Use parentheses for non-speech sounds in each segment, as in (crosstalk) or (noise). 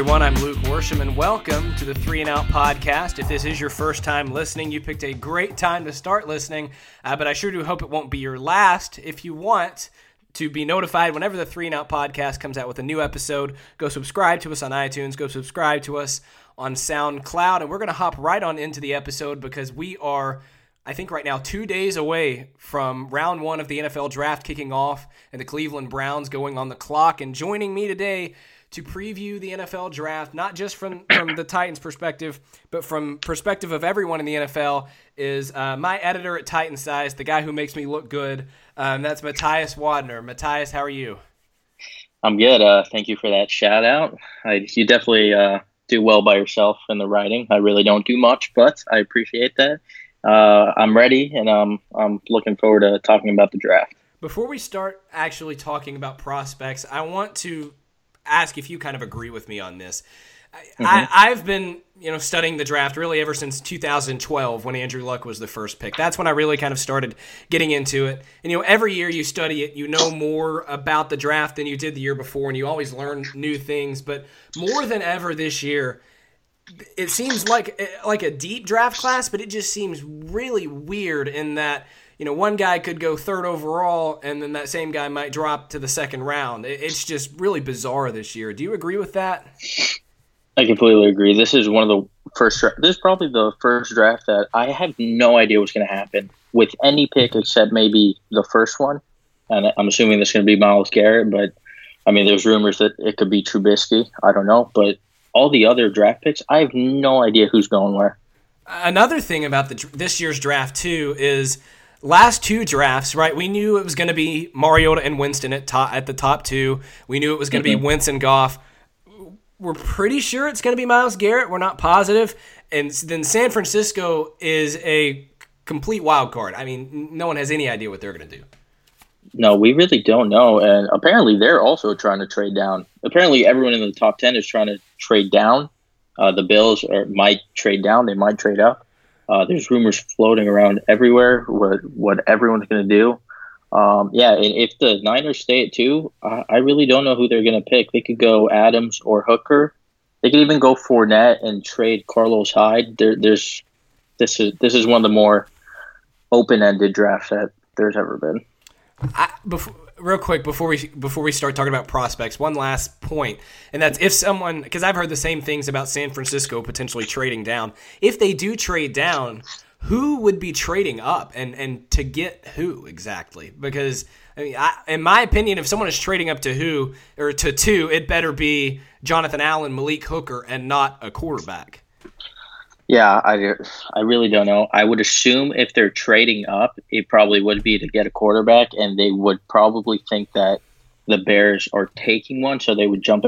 Everyone. I'm Luke Worsham, and welcome to the Three and Out podcast. If this is your first time listening, you picked a great time to start listening, uh, but I sure do hope it won't be your last. If you want to be notified whenever the Three and Out podcast comes out with a new episode, go subscribe to us on iTunes, go subscribe to us on SoundCloud, and we're going to hop right on into the episode because we are. I think right now, two days away from round one of the NFL draft kicking off and the Cleveland Browns going on the clock. And joining me today to preview the NFL draft, not just from, from the Titans' perspective, but from perspective of everyone in the NFL, is uh, my editor at Titan Size, the guy who makes me look good. Um, that's Matias Wodner. Matias, how are you? I'm good. Uh, thank you for that shout out. I, you definitely uh, do well by yourself in the writing. I really don't do much, but I appreciate that uh, I'm ready, and um, I'm looking forward to talking about the draft. Before we start actually talking about prospects, I want to ask if you kind of agree with me on this. Mm-hmm. I, have been, you know, studying the draft really ever since 2012 when Andrew Luck was the first pick. That's when I really kind of started getting into it. And you know, every year you study it, you know more about the draft than you did the year before, and you always learn new things. But more than ever this year, it seems like like a deep draft class, but it just seems really weird in that you know one guy could go third overall, and then that same guy might drop to the second round. It's just really bizarre this year. Do you agree with that? I completely agree. This is one of the first. This is probably the first draft that I have no idea what's going to happen with any pick except maybe the first one, and I'm assuming this is going to be Myles Garrett. But I mean, there's rumors that it could be Trubisky. I don't know, but all the other draft picks, I have no idea who's going where. Another thing about the this year's draft too is last two drafts, right? We knew it was going to be Mariota and Winston at top at the top two. We knew it was going to mm-hmm. be Winston Goff. We're pretty sure it's going to be Myles Garrett. We're not positive. And then San Francisco is a complete wild card. I mean, no one has any idea what they're going to do. No, we really don't know. And apparently, they're also trying to trade down. Apparently, everyone in the top 10 is trying to trade down. Uh, the Bills are, might trade down, they might trade up. Uh, there's rumors floating around everywhere what, what everyone's going to do. Um, yeah, and if the Niners stay at two, I, I really don't know who they're going to pick. They could go Adams or Hooker. They could even go Fournette and trade Carlos Hyde. There, there's this is this is one of the more open-ended drafts that there's ever been. I, before, real quick before we before we start talking about prospects, one last point, and that's if someone because I've heard the same things about San Francisco potentially trading down. If they do trade down, who would be trading up, and and to get who exactly? Because I mean, I, in my opinion, if someone is trading up to who or to two, it better be Jonathan Allen, Malik Hooker, and not a quarterback. Yeah, I, I really don't know. I would assume if they're trading up, it probably would be to get a quarterback, and they would probably think that the Bears are taking one, so they would jump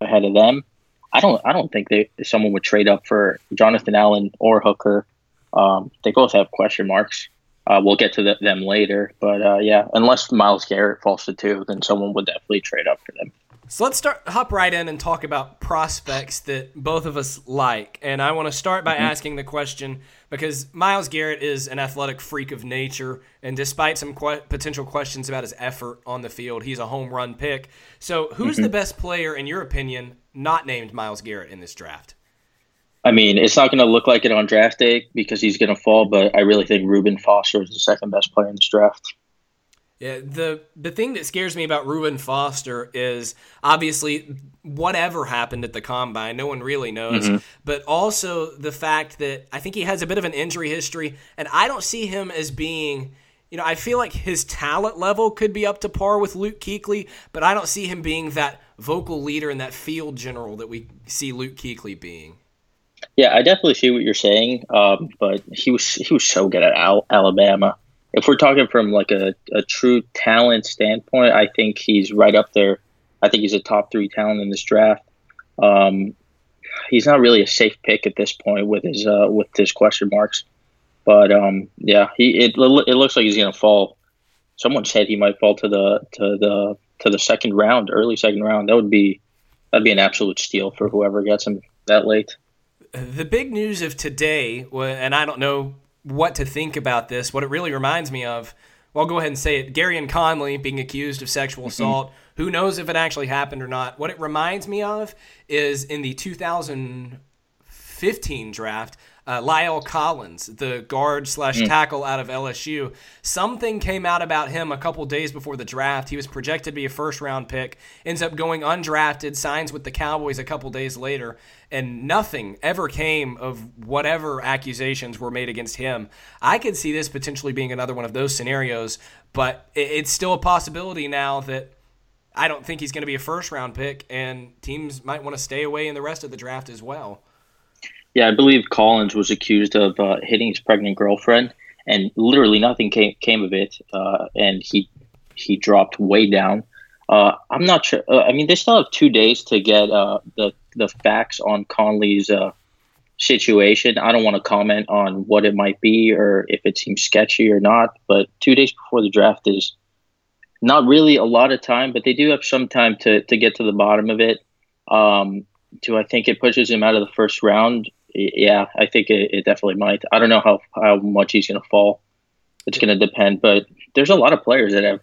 ahead of them. I don't. I don't think they someone would trade up for Jonathan Allen or Hooker. Um, they both have question marks. Uh, we'll get to the, them later, but uh, yeah, unless Myles Garrett falls to two, then someone would definitely trade up for them. So let's start hop right in and talk about prospects that both of us like. And I want to start by mm-hmm. asking the question because Myles Garrett is an athletic freak of nature, and despite some que- potential questions about his effort on the field, he's a home run pick. So, who's mm-hmm. the best player in your opinion not named Myles Garrett in this draft? I mean, it's not going to look like it on draft day because he's going to fall, but I really think Reuben Foster is the second best player in this draft. Yeah, the the thing that scares me about Reuben Foster is obviously whatever happened at the combine, no one really knows. Mm-hmm. But also the fact that I think he has a bit of an injury history, and I don't see him as being. You know, I feel like his talent level could be up to par with Luke Kuechly, but I don't see him being that vocal leader and that field general that we see Luke Kuechly being. Yeah, I definitely see what you're saying, um, but he was he was so good at Al- Alabama if we're talking from like a, a true talent standpoint, I think he's right up there. I think he's a top three talent in this draft. Um, he's not really a safe pick at this point with his uh, with his question marks, but um, yeah, he it, it looks like he's gonna fall. Someone said he might fall to the to the to the second round, early second round. That would be that'd be an absolute steal for whoever gets him that late. The big news of today, and I don't know what to think about this. What it really reminds me of well, I'll go ahead and say it. Gareon Conley being accused of sexual mm-hmm. assault. Who knows if it actually happened or not? What it reminds me of is in the 2015 draft, uh, La'el Collins, the guard slash mm. tackle out of LSU. Something came out about him a couple days before the draft. He was projected to be a first round pick, ends up going undrafted, signs with the Cowboys a couple days later, and nothing ever came of whatever accusations were made against him. I could see this potentially being another one of those scenarios, but it's still a possibility now that. I don't think he's going to be a first round pick, and teams might want to stay away in the rest of the draft as well. Yeah, I believe Collins was accused of uh, hitting his pregnant girlfriend, and literally nothing came came of it. Uh, and he he dropped way down. Uh, I'm not sure. Uh, I mean, they still have two days to get uh, the the facts on Conley's uh, situation. I don't want to comment on what it might be or if it seems sketchy or not. But two days before the draft is not really a lot of time, but they do have some time to to get to the bottom of it. Um, do I think it pushes him out of the first round? Yeah, I think it, it definitely might. I don't know how how much he's going to fall. It's going to depend, but there's a lot of players that have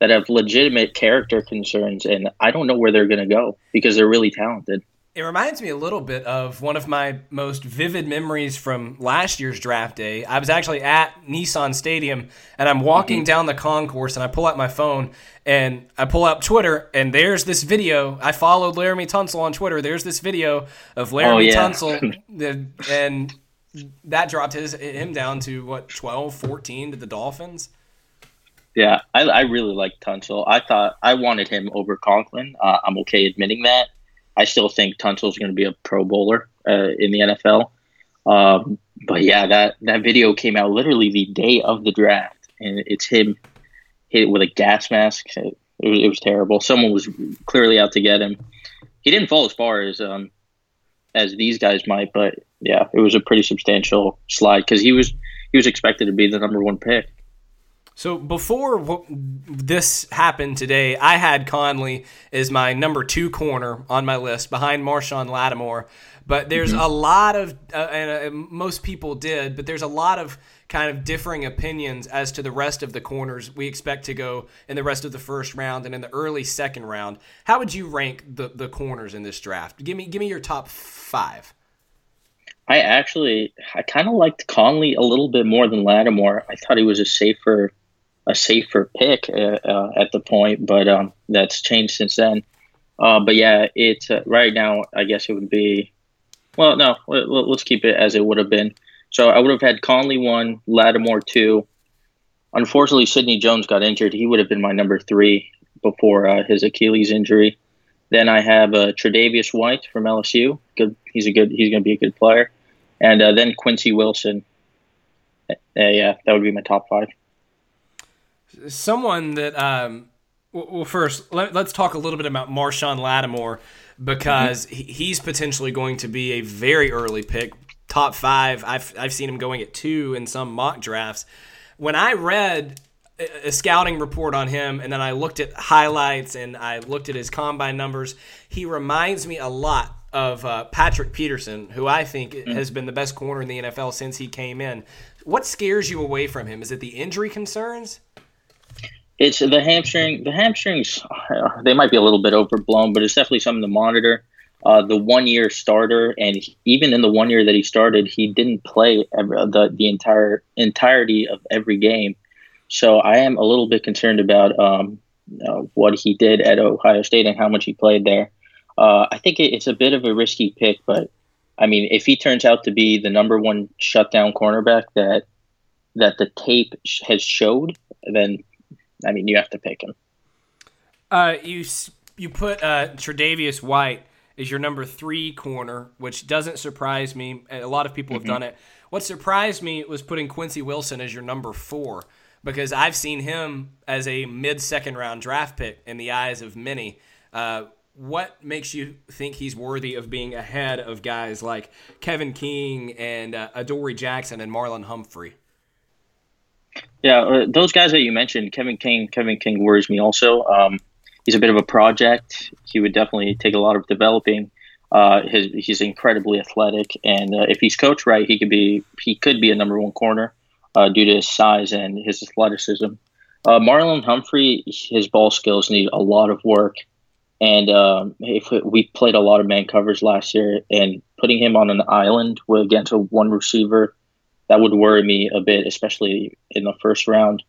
that have legitimate character concerns, and I don't know where they're going to go because they're really talented. It reminds me a little bit of one of my most vivid memories from last year's draft day. I was actually at Nissan Stadium and I'm walking mm-hmm. down the concourse and I pull out my phone and I pull up Twitter and there's this video. I followed Laremy Tunsil on Twitter. There's this video of Laremy oh, yeah. Tunsil (laughs) and that dropped his him down to what 12, 14 to the Dolphins. Yeah, I, I really like Tunsil. I thought I wanted him over Conklin. Uh, I'm okay admitting that. I still think Tunsil is going to be a Pro Bowler uh, in the NFL. Um, but yeah, that that video came out literally the day of the draft, and it's him hit with a gas mask. It, it, was, it was terrible. Someone was clearly out to get him. He didn't fall as far as um, as these guys might, but yeah, it was a pretty substantial slide because he was he was expected to be the number one pick. So before this happened today, I had Conley as my number two corner on my list behind Marshon Lattimore. But there's mm-hmm. a lot of, uh, and uh, most people did, but there's a lot of kind of differing opinions as to the rest of the corners we expect to go in the rest of the first round and in the early second round. How would you rank the, the corners in this draft? Give me give me your top five. I actually I kind of liked Conley a little bit more than Lattimore. I thought he was a safer a safer pick uh, uh, at the point, but um, that's changed since then. Uh, but yeah, it's uh, right now. I guess it would be. Well, no, let, us keep it as it would have been. So I would have had Conley one, Lattimore two. Unfortunately, Sidney Jones got injured. He would have been my number three before uh, his Achilles injury. Then I have uh, Tre'Davious White from LSU. Good, he's a good. He's going to be a good player. And uh, then Quincy Wilson. Uh, yeah, that would be my top five someone that um, well, first let, us talk a little bit about Marshon Lattimore because mm-hmm. he's potentially going to be a very early pick, top five. I've I've seen him going at two in some mock drafts. When I read a scouting report on him and then I looked at highlights and I looked at his combine numbers, he reminds me a lot of uh, Patrick Peterson, who I think mm-hmm. has been the best corner in the NFL since he came in. What scares you away from him? Is it the injury concerns? It's the hamstring. The hamstrings, they might be a little bit overblown, but it's definitely something to monitor. Uh, the one year starter, and even in the one year that he started, he didn't play every, the the entire entirety of every game. So I am a little bit concerned about um, uh, what he did at Ohio State and how much he played there. Uh, I think it, it's a bit of a risky pick, but I mean, if he turns out to be the number one shutdown cornerback that that the tape has showed, then I mean, you have to pick him. Uh, you you put uh, Tre'Davious White as your number three corner, which doesn't surprise me. A lot of people have mm-hmm. done it. What surprised me was putting Quincy Wilson as your number four because I've seen him as a mid second round draft pick in the eyes of many. Uh, what makes you think he's worthy of being ahead of guys like Kevin King and uh, Adoree Jackson and Marlon Humphrey? Yeah, uh, those guys that you mentioned, Kevin King. Kevin King worries me also. Um, he's a bit of a project. He would definitely take a lot of developing. Uh, his, he's incredibly athletic, and uh, if he's coached right, he could be he could be a number one corner uh, due to his size and his athleticism. Uh, Marlon Humphrey, his ball skills need a lot of work. And um, if we played a lot of man covers last year, and putting him on an island with, against a one receiver, that would worry me a bit, especially in the first round.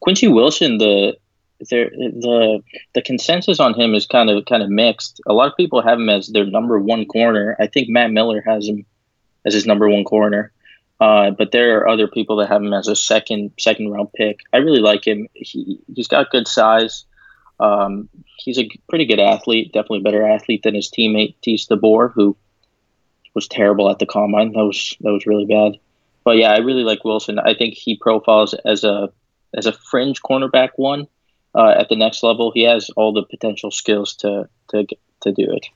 Quincy Wilson, the the the consensus on him is kind of kind of mixed. A lot of people have him as their number one corner. I think Matt Miller has him as his number one corner. Uh, but there are other people that have him as a second second round pick. I really like him. He he's got good size. Um, he's a pretty good athlete, definitely better athlete than his teammate Teez Tabor, who was terrible at the combine. That was that was really bad. But yeah, I really like Wilson. I think he profiles as a as a fringe cornerback one uh, at the next level. He has all the potential skills to to to do it.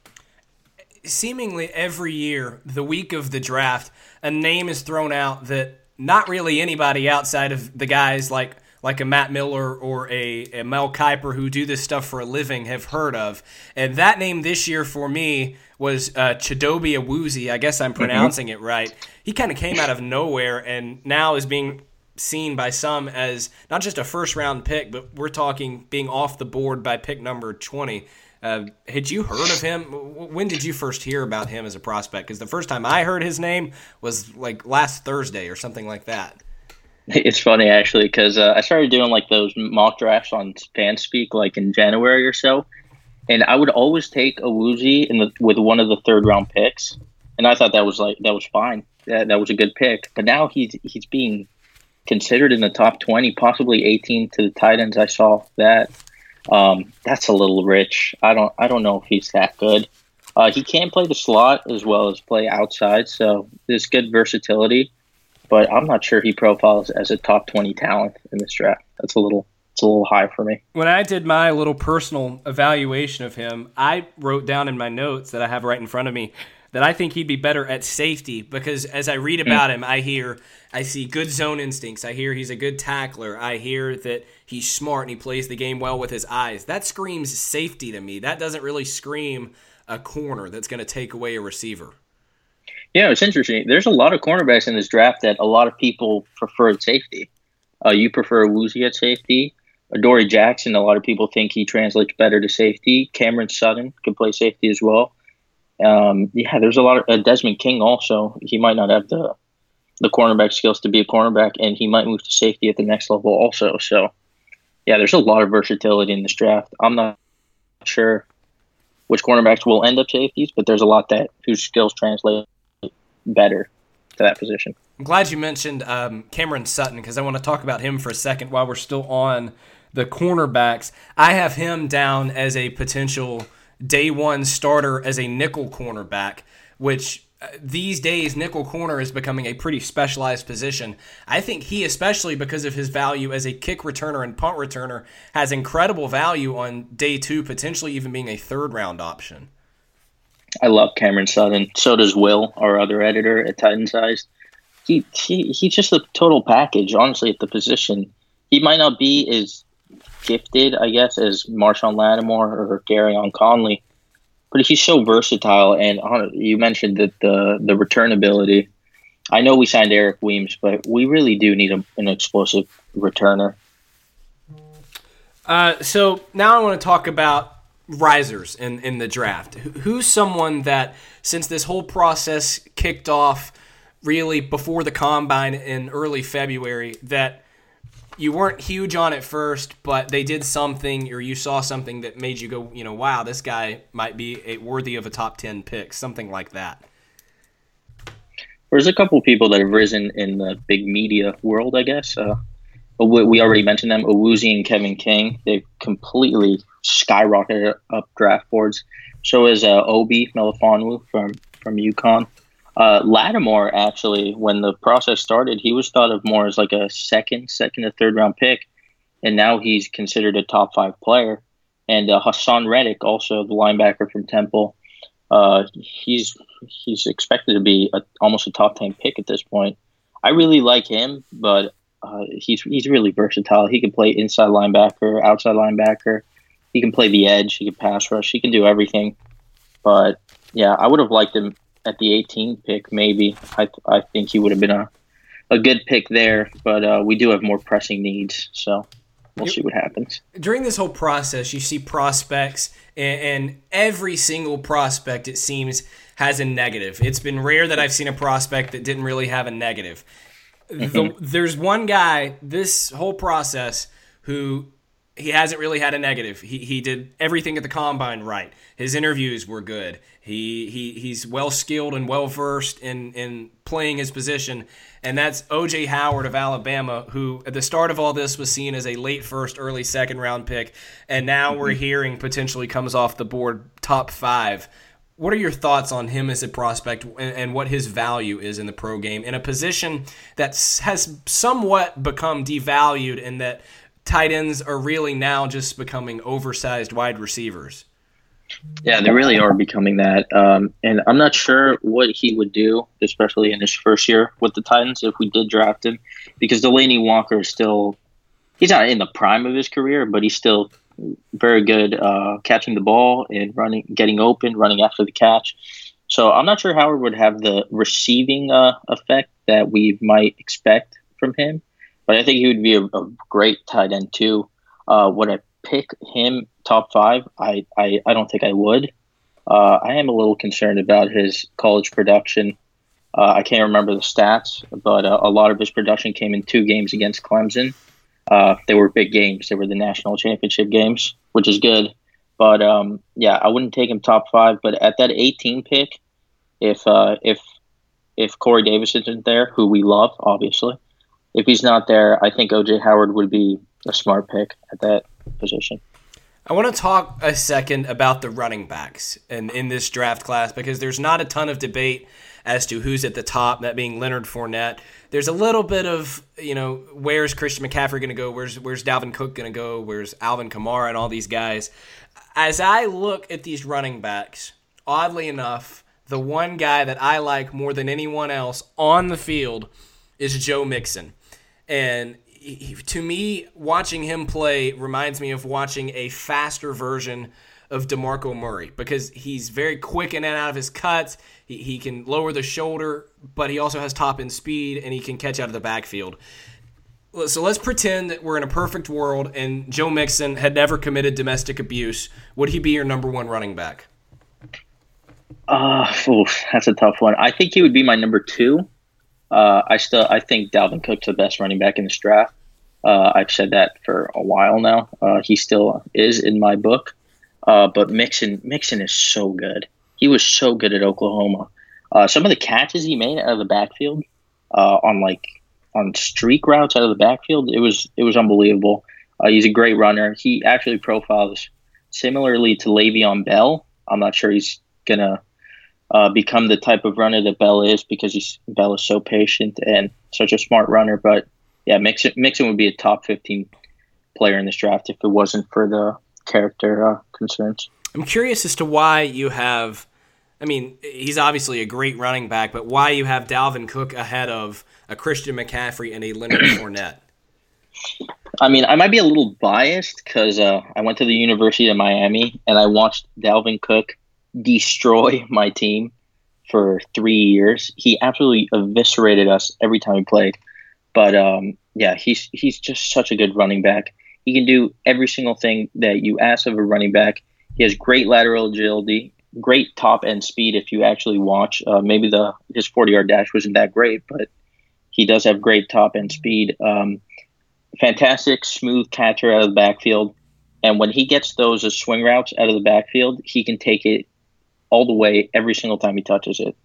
Seemingly every year, the week of the draft, a name is thrown out that not really anybody outside of the guys like like a Matt Miller or a, a Mel Kiper who do this stuff for a living have heard of. And that name this year for me was uh, Chidobe Awuzie. I guess I'm mm-hmm. pronouncing mm-hmm. it right. He kind of came out of nowhere and now is being seen by some as not just a first round pick, but we're talking being off the board by pick number 20. Uh, had you heard of him? When did you first hear about him as a prospect? Because the first time I heard his name was like last Thursday or something like that. (laughs) It's funny actually because uh, I started doing like those mock drafts on FanSpeak like in January or so, and I would always take Awuzie in the with one of the third round picks, and I thought that was like that was fine. That, that was a good pick. But now he's he's being considered in the top twenty, possibly eighteen to the Titans. I saw that. Um, that's a little rich. I don't I don't know if he's that good. Uh, he can play the slot as well as play outside, so there's good versatility but I'm not sure he profiles as a top 20 talent in this draft. That's a little it's a little high for me. When I did my little personal evaluation of him, I wrote down in my notes that I have right in front of me that I think he'd be better at safety because as I read about mm. him, I hear I see good zone instincts. I hear he's a good tackler. I hear that he's smart and he plays the game well with his eyes. That screams safety to me. That doesn't really scream a corner that's going to take away a receiver. Yeah, it's interesting. There's a lot of cornerbacks in this draft that a lot of people prefer safety. Uh, you prefer Woozy at safety. Dory Jackson, a lot of people think he translates better to safety. Cameron Sutton can play safety as well. Um, yeah, there's a lot of uh, Desmond King also. He might not have the the cornerback skills to be a cornerback, and he might move to safety at the next level also. So, yeah, there's a lot of versatility in this draft. I'm not sure which cornerbacks will end up safeties, but there's a lot that whose skills translate better to that position. I'm glad you mentioned um, Cameron Sutton because I want to talk about him for a second while we're still on the cornerbacks. I have him down as a potential day one starter as a nickel cornerback, which uh, these days nickel corner is becoming a pretty specialized position. I think he, especially because of his value as a kick returner and punt returner, has incredible value on day two, potentially even being a third round option. I love Cameron Sutton. So does Will, our other editor at TitanSized. He, he he's just a total package. Honestly, at the position, he might not be as gifted, I guess, as Marshon Lattimore or Gareon Conley, but he's so versatile. And you mentioned that the the return ability. I know we signed Eric Weems, but we really do need a, an explosive returner. Uh, so now I want to talk about risers in, in the draft? Who's someone that, since this whole process kicked off really before the combine in early February, that you weren't huge on at first, but they did something or you saw something that made you go, you know, wow, this guy might be a, worthy of a top 10 pick, something like that? There's a couple people that have risen in the big media world, I guess. Uh, we already mentioned them, Awuzie and Kevin King. They've completely skyrocketed up draft boards. So is uh, Obi Melifonwu from from UConn. Uh, Lattimore actually, when the process started, he was thought of more as like a second, second to third round pick, and now he's considered a top five player. And uh, Haason Reddick, also the linebacker from Temple, uh, he's he's expected to be a, almost a top ten pick at this point. I really like him, but uh, he's he's really versatile. He can play inside linebacker, outside linebacker. He can play the edge. He can pass rush. He can do everything. But yeah, I would have liked him at the 18 pick. Maybe I I think he would have been a a good pick there. But uh, we do have more pressing needs. So we'll see what happens. During this whole process, you see prospects, and, and every single prospect, it seems, has a negative. It's been rare that I've seen a prospect that didn't really have a negative. Mm-hmm. The, there's one guy this whole process who he hasn't really had a negative. He, he did everything at the combine right. His interviews were good. He, he he's well skilled and well versed in, in playing his position, and that's OJ Howard of Alabama, who at the start of all this was seen as a late first, early second round pick, and now mm-hmm. we're hearing potentially comes off the board top five. What are your thoughts on him as a prospect and, and what his value is in the pro game in a position that has somewhat become devalued in that tight ends are really now just becoming oversized wide receivers. Yeah, they really are becoming that. Um, and I'm not sure what he would do, especially in his first year with the Titans, if we did draft him, because Delanie Walker is still, he's not in the prime of his career, but he's still very good uh, catching the ball and running, getting open, running after the catch. So I'm not sure Howard would have the receiving uh, effect that we might expect from him. But I think he would be a, a great tight end too. Uh, would I pick him top five? I, I, I don't think I would. Uh, I am a little concerned about his college production. Uh, I can't remember the stats, but uh, a lot of his production came in two games against Clemson. Uh, they were big games. They were the national championship games, which is good. But um, yeah, I wouldn't take him top five. But at that 18 pick, if uh, if if Corey Davis isn't there, who we love, obviously, if he's not there, I think OJ Howard would be a smart pick at that position. I want to talk a second about the running backs in, in this draft class because there's not a ton of debate as to who's at the top, that being Leonard Fournette. There's a little bit of, you know, where's Christian McCaffrey going to go? Where's where's Dalvin Cook going to go? Where's Alvin Kamara and all these guys? As I look at these running backs, oddly enough, the one guy that I like more than anyone else on the field is Joe Mixon. And he, to me, watching him play reminds me of watching a faster version of DeMarco Murray because he's very quick in and out of his cuts. He, he can lower the shoulder, but he also has top end speed and he can catch out of the backfield. So let's pretend that we're in a perfect world and Joe Mixon had never committed domestic abuse. Would he be your number one running back? Uh, oof, that's a tough one. I think he would be my number two. Uh, I still I think Dalvin Cook's the best running back in this draft. Uh, I've said that for a while now. Uh, he still is in my book. Uh, but Mixon Mixon is so good. He was so good at Oklahoma. Uh, some of the catches he made out of the backfield uh, on like on streak routes out of the backfield, it was it was unbelievable. he's a great runner. He actually profiles similarly to Le'Veon Bell. I'm not sure he's gonna uh, become the type of runner that Bell is because he's Bell is so patient and such a smart runner. But yeah, Mixon, Mixon would be a top 15 player in this draft if it wasn't for the character uh, concerns. I'm curious as to why you have. I mean, he's obviously a great running back, but why you have Dalvin Cook ahead of a Christian McCaffrey and a Leonard (clears throat) Fournette? I mean, I might be a little biased because uh, I went to the University of Miami and I watched Dalvin Cook destroy my team for three years. He absolutely eviscerated us every time he played. But um, yeah, he's he's just such a good running back. He can do every single thing that you ask of a running back. He has great lateral agility, great top end speed. If you actually watch, uh, maybe the his forty yard dash wasn't that great, but he does have great top end speed. Um, fantastic smooth catcher out of the backfield. And when he gets those uh, swing routes out of the backfield, he can take it all the way every single time he touches it.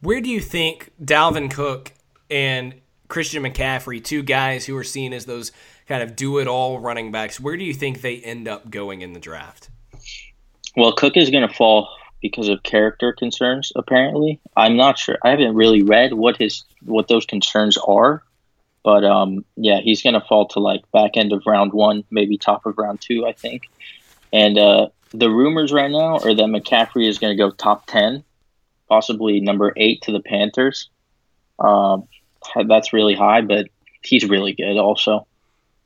Where do you think Dalvin Cook and Christian McCaffrey, two guys who are seen as those kind of do it all running backs, where do you think they end up going in the draft? Well, Cook is going to fall because of character concerns. Apparently, I'm not sure. I haven't really read what his what those concerns are, but um, yeah, he's going to fall to like back end of round one, maybe top of round two, I think. And uh, the rumors right now are that McCaffrey is going to go top 10, possibly number eight to the Panthers. Um, that's really high, but he's really good also.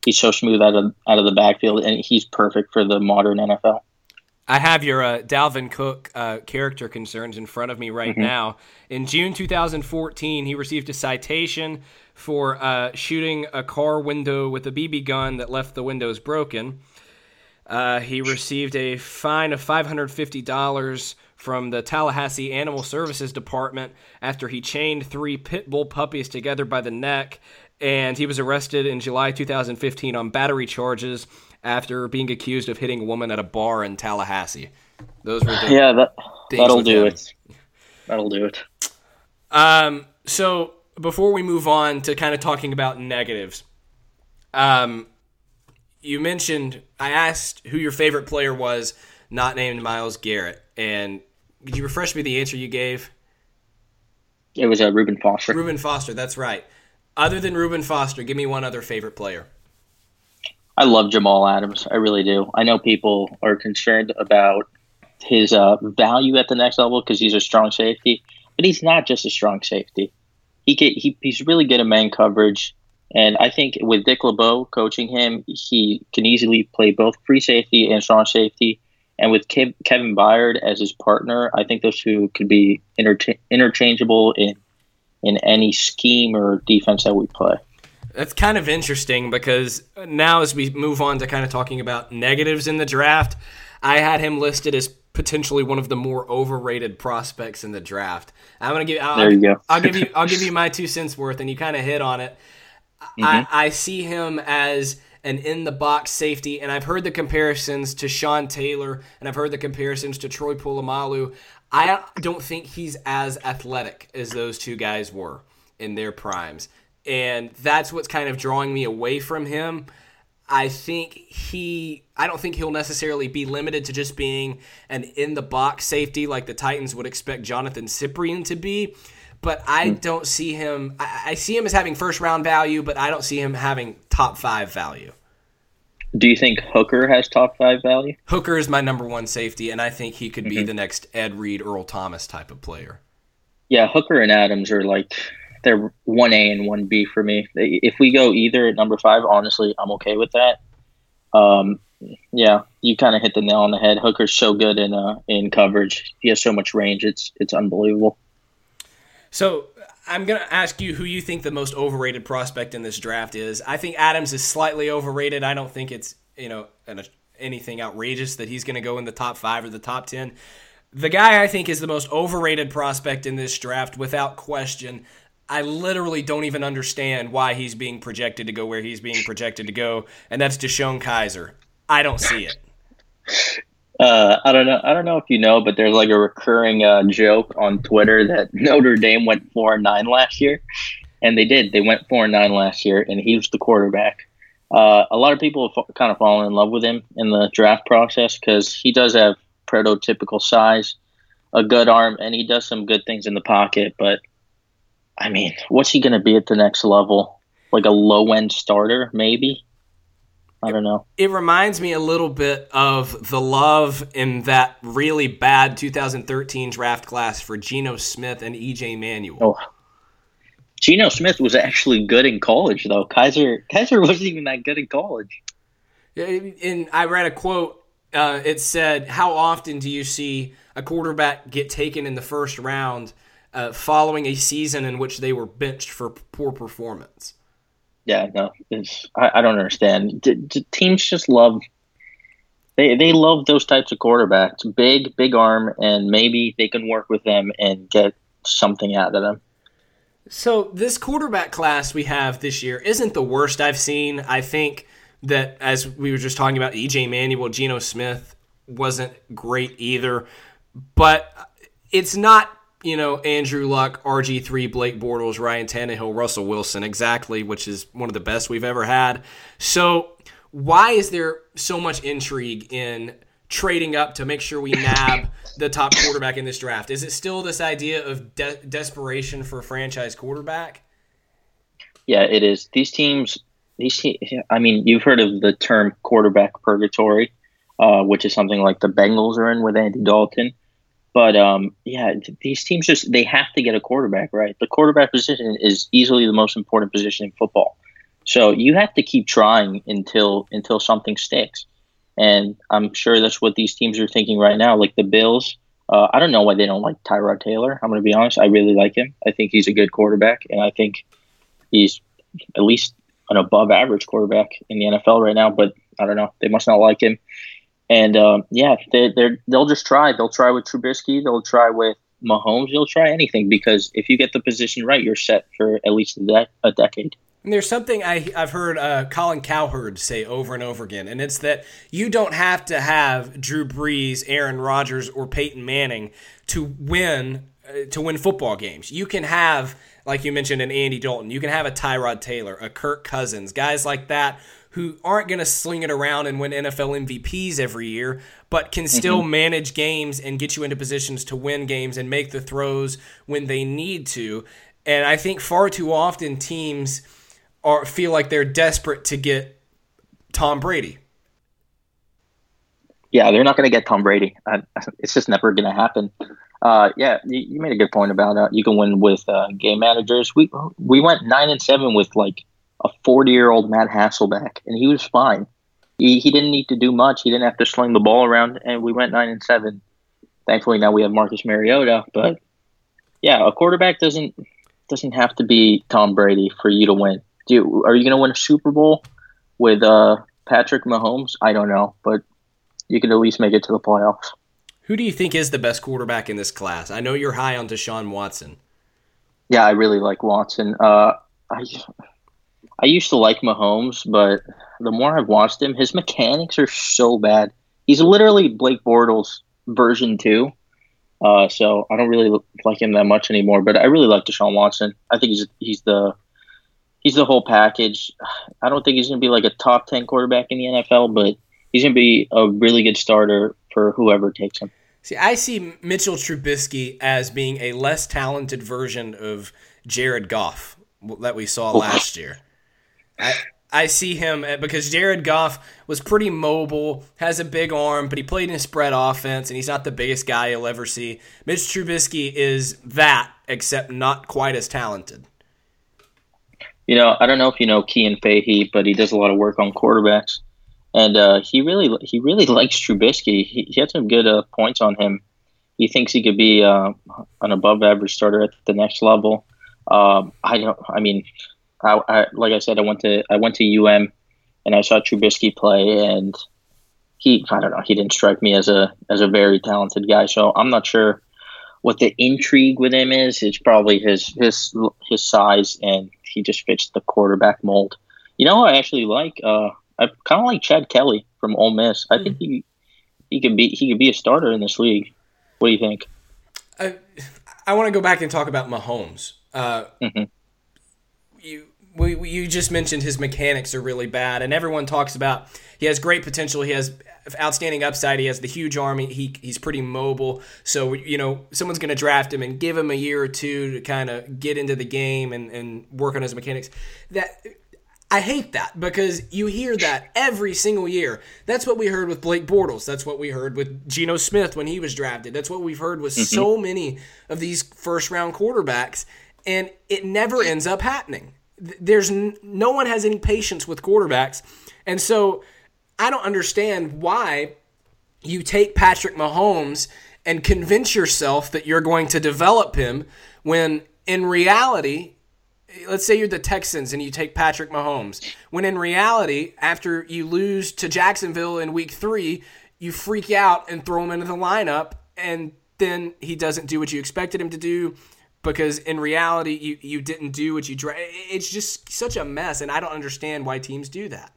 He's so smooth out of out of the backfield, and he's perfect for the modern NFL. I have your uh, Dalvin Cook uh, character concerns in front of me right mm-hmm. now. In June 2014, he received a citation for uh, shooting a car window with a BB gun that left the windows broken. Uh, he received a fine of $550 from the Tallahassee Animal Services Department after he chained three pit bull puppies together by the neck. And he was arrested in July 2015 on battery charges after being accused of hitting a woman at a bar in Tallahassee. Those were yeah, that that'll do him. it. That'll do it. Um, so before we move on to kind of talking about negatives, um, you mentioned I asked who your favorite player was, not named Myles Garrett, and could you refresh me the answer you gave? It was uh, Reuben Foster. Reuben Foster, that's right. Other than Reuben Foster, give me one other favorite player. I love Jamal Adams. I really do. I know people are concerned about his uh, value at the next level because he's a strong safety, but he's not just a strong safety. He, get, he he's really good at man coverage, and I think with Dick LeBeau coaching him, he can easily play both free safety and strong safety. And with Kev, Kevin Byard as his partner, I think those two could be intercha- interchangeable in in any scheme or defense that we play. That's kind of interesting because now, as we move on to kind of talking about negatives in the draft, I had him listed as potentially one of the more overrated prospects in the draft. I'm gonna give. I'll, there you go. I'll give you. I'll give you (laughs) my two cents worth, and you kind of hit on it. Mm-hmm. I, I see him as an in the box safety, and I've heard the comparisons to Sean Taylor, and I've heard the comparisons to Troy Polamalu. I don't think he's as athletic as those two guys were in their primes and that's what's kind of drawing me away from him. I think he I don't think he'll necessarily be limited to just being an in the box safety like the Titans would expect Jonathan Cyprien to be. But I hmm. don't see him I, I see him as having first round value, but I don't see him having top five value. Do you think Hooker has top five value? Hooker is my number one safety, and I think he could be mm-hmm. the next Ed Reed, Earl Thomas type of player. Yeah, Hooker and Adams are like they're one A and one B for me. If we go either at number five, honestly, I'm okay with that. Um, yeah, you kind of hit the nail on the head. Hooker's so good in uh, in coverage. He has so much range. It's it's unbelievable. So I'm gonna ask you who you think the most overrated prospect in this draft is. I think Adams is slightly overrated. I don't think it's you know an, anything outrageous that he's gonna go in the top five or the top ten. The guy I think is the most overrated prospect in this draft, without question. I literally don't even understand why he's being projected to go where he's being projected to go, and that's DeShone Kizer. I don't see it. (laughs) Uh, I don't know. I don't know if you know, but there's like a recurring uh, joke on Twitter that (laughs) Notre Dame went four and nine last year, and they did. They went four and nine last year, and he was the quarterback. Uh, a lot of people have kind of fallen in love with him in the draft process because he does have prototypical size, a good arm, and he does some good things in the pocket. But I mean, what's he going to be at the next level? Like a low end starter, maybe? I don't know. It reminds me a little bit of the love in that really bad 2013 draft class for Geno Smith and EJ Manuel. Oh. Geno Smith was actually good in college, though. Kizer Kizer (laughs) wasn't even that good in college. And I read a quote. Uh, it said, "How often do you see a quarterback get taken in the first round?" uh, following a season in which they were benched for poor performance. Yeah, no, I, I, don't understand. D- d- teams just love they they love those types of quarterbacks, big big arm, and maybe they can work with them and get something out of them. So this quarterback class we have this year isn't the worst I've seen. I think that as we were just talking about, EJ Manuel, Geno Smith wasn't great either, but it's not you know, Andrew Luck, RG3, Blake Bortles, Ryan Tannehill, Russell Wilson, exactly, which is one of the best we've ever had. So, why is there so much intrigue in trading up to make sure we nab the top quarterback in this draft? Is it still this idea of de- desperation for a franchise quarterback? Yeah, it is. These teams, these te- I mean, you've heard of the term quarterback purgatory, uh, which is something like the Bengals are in with Andy Dalton but um, yeah, these teams just they have to get a quarterback right. The quarterback position is easily the most important position in football. So you have to keep trying until until something sticks. And I'm sure that's what these teams are thinking right now. Like the Bills, uh, I don't know why they don't like Tyrod Taylor. I'm going to be honest. I really like him. I think he's a good quarterback, and I think he's at least an above average quarterback in the NFL right now. But I don't know. They must not like him. And um, yeah, they, they'll just try. They'll try with Trubisky. They'll try with Mahomes. They'll try anything because if you get the position right, you're set for at least a, de- a decade. And there's something I, have heard uh, Colin Cowherd say over and over again, and it's that you don't have to have Drew Brees, Aaron Rodgers, or Peyton Manning to win uh, to win football games. You can have, like you mentioned, an Andy Dalton. You can have a Tyrod Taylor, a Kirk Cousins, guys like that who aren't going to sling it around and win NFL MVPs every year, but can still mm-hmm. manage games and get you into positions to win games and make the throws when they need to. And I think far too often teams are feel like they're desperate to get Tom Brady. Yeah, they're not going to get Tom Brady. it's just never going to happen. Uh, yeah, you, you, made a good point about uh, you can win with uh, game managers. We we went nine and seven with like a 40 year old Matt Hasselbeck, and he was fine. He, he didn't need to do much. He didn't have to sling the ball around, and we went nine and seven. Thankfully, now we have Marcus Mariota. But yeah, a quarterback doesn't doesn't have to be Tom Brady for you to win. Do you, are you going to win a Super Bowl with uh, Patrick Mahomes? I don't know, but you can at least make it to the playoffs. Who do you think is the best quarterback in this class? I know you're high on Deshaun Watson. Yeah, I really like Watson. Uh, I I used to like Mahomes, but the more I've watched him, his mechanics are so bad. He's literally Blake Bortles version two. Uh, so I don't really like him that much anymore. But I really like Deshaun Watson. I think he's he's the he's the whole package. I don't think he's going to be like a top ten quarterback in the NFL, but he's going to be a really good starter for whoever takes him. See, I see Mitchell Trubisky as being a less talented version of Jared Goff that we saw last year. I, I see him uh, because Jared Goff was pretty mobile, has a big arm, but he played in a spread offense, and he's not the biggest guy you'll ever see. Mitch Trubisky is that, except not quite as talented. You know, I don't know if you know Kean Fahey, but he does a lot of work on quarterbacks, and uh, he really he really likes Trubisky. He, he had some good uh, points on him. He thinks he could be uh, an above average starter at the next level. Um, I don't. I mean, I, I, like I said, I went to I went to UM, and I saw Trubisky play, and he I don't know he didn't strike me as a as a very talented guy. So I'm not sure what the intrigue with him is. It's probably his his his size, and he just fits the quarterback mold. You know, I actually like uh, I kind of like Chad Kelly from Ole Miss. I mm. think he he could be he could be a starter in this league. What do you think? I I want to go back and talk about Mahomes. Uh, mm-hmm. You we, we, you just mentioned his mechanics are really bad, and everyone talks about he has great potential. He has outstanding upside. He has the huge army. He he's pretty mobile. So you know someone's going to draft him and give him a year or two to kind of get into the game and and work on his mechanics. That I hate that because you hear that every single year. That's what we heard with Blake Bortles. That's what we heard with Geno Smith when he was drafted. That's what we've heard with mm-hmm. so many of these first round quarterbacks, and it never ends up happening there's no one has any patience with quarterbacks. And so I don't understand why you take Patrick Mahomes and convince yourself that you're going to develop him when in reality, let's say you're the Texans and you take Patrick Mahomes, when in reality, after you lose to Jacksonville in week three, you freak out and throw him into the lineup, and then he doesn't do what you expected him to do because in reality you, you didn't do what you dra- it's just such a mess and i don't understand why teams do that.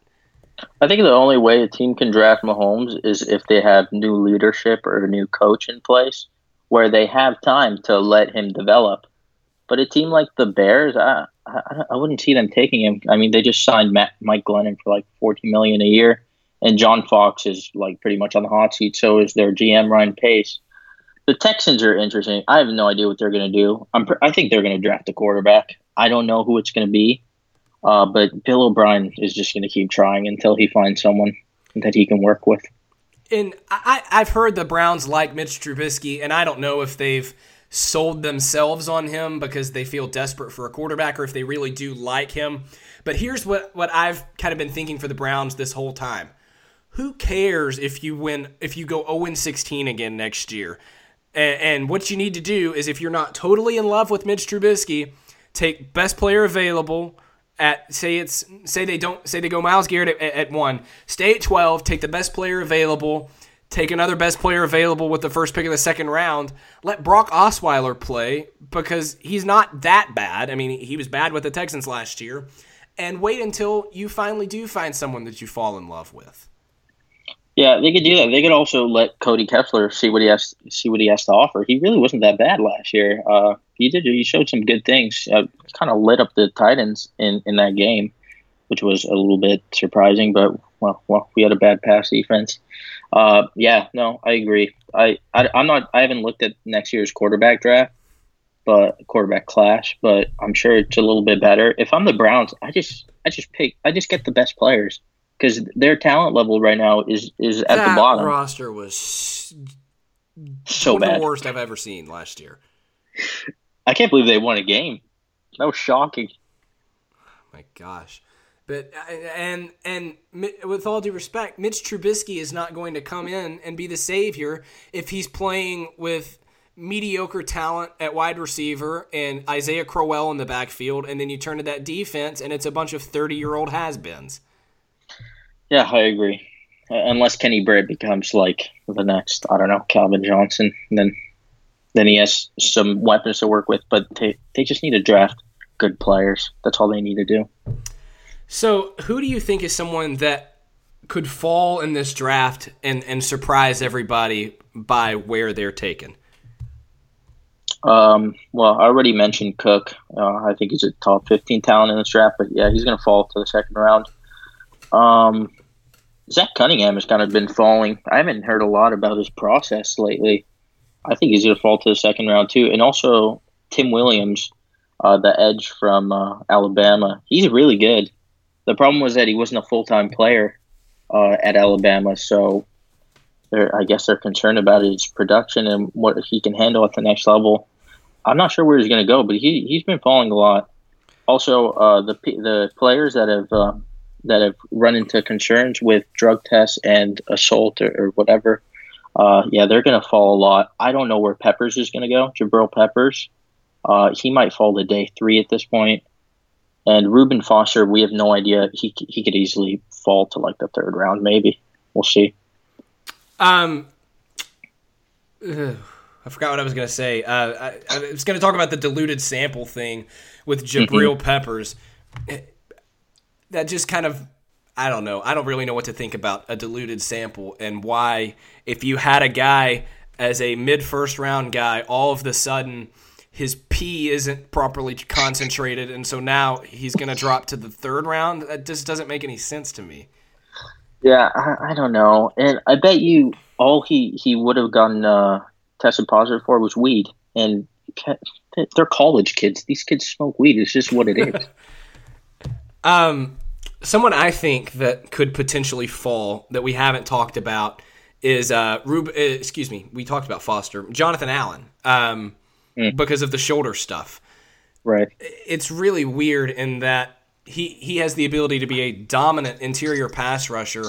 I think the only way a team can draft mahomes is if they have new leadership or a new coach in place where they have time to let him develop. But a team like the bears i i, I wouldn't see them taking him. I mean they just signed Matt, mike glennon for like 40 million a year and john fox is like pretty much on the hot seat. So is their gm ryan pace the Texans are interesting. I have no idea what they're going to do. I'm, I think they're going to draft a quarterback. I don't know who it's going to be, uh, but Bill O'Brien is just going to keep trying until he finds someone that he can work with. And I, I've heard the Browns like Mitch Trubisky, and I don't know if they've sold themselves on him because they feel desperate for a quarterback or if they really do like him. But here's what, what I've kind of been thinking for the Browns this whole time who cares if you win if you go 0 16 again next year? And, and, what you need to do is if you're not totally in love with Mitch Trubisky, take best player available at say it's say they don't say they go Myles Garrett at, at one, stay at 12, take the best player available, take another best player available with the first pick of the second round. Let Brock Osweiler play because he's not that bad. I mean, he was bad with the Texans last year. And wait until you finally do find someone that you fall in love with. Yeah, they could do that. They could also let Cody Kessler see what he has see what he has to offer. He really wasn't that bad last year. Uh, he did. He showed some good things. Uh, kind of lit up the Titans in, in that game, which was a little bit surprising. But well, well, we had a bad pass defense. Uh, yeah, no, I agree. I, I I'm not. I haven't looked at next year's quarterback draft, but quarterback class. But I'm sure it's a little bit better. If I'm the Browns, I just I just pick. I just get the best players because their talent level right now is is at that the bottom. Roster was so bad. the worst I've ever seen last year. I can't believe they won a game. That was shocking. My gosh. But and and with all due respect, Mitch Trubisky is not going to come in and be the savior if he's playing with mediocre talent at wide receiver and Isaiah Crowell in the backfield, and then you turn to that defense and it's a bunch of thirty-year-old has-beens. Yeah, I agree. Uh, unless Kenny Britt becomes like the next, I don't know, Calvin Johnson, then then he has some weapons to work with. But they they just need to draft good players. That's all they need to do. So, who do you think is someone that could fall in this draft and and surprise everybody by where they're taken? Um, well, I already mentioned Cook. Uh, I think he's a top 15 talent in this draft, but yeah, he's going to fall to the second round. Um, Zach Cunningham has kind of been falling. I haven't heard a lot about his process lately. I think he's going to fall to the second round too. And also Tim Williams, uh, the edge from uh, Alabama. He's really good. The problem was that he wasn't a full time player uh, at Alabama, so I guess they're concerned about his production and what he can handle at the next level. I'm not sure where he's going to go, but he he's been falling a lot. Also, uh, the the players that have uh, that have run into concerns with drug tests and assault or, or whatever, uh, yeah, they're going to fall a lot. I don't know where Peppers is going to go. Jabrill Peppers, uh, he might fall to day three at this point. And Reuben Foster, we have no idea. He he could easily fall to like the third round, maybe. We'll see. Um, ugh, I forgot what I was going to say. Uh, I, I, was going to talk about the diluted sample thing with Jabrill mm-hmm. Peppers that just kind of I don't know. I don't really know what to think about a diluted sample and why if you had a guy as a mid first round guy, all of the sudden his P isn't properly concentrated, and so now he's going to drop to the third round. That just doesn't make any sense to me. Yeah, I, I don't know, and I bet you all he he would have gotten uh, tested positive for was weed, and they're college kids. These kids smoke weed. It's just what it is. (laughs) um, someone I think that could potentially fall that we haven't talked about is uh, Rube. Uh, excuse me, we talked about Foster, Jonathan Allen, um, mm. because of the shoulder stuff. Right. It's really weird in that he he has the ability to be a dominant interior pass rusher,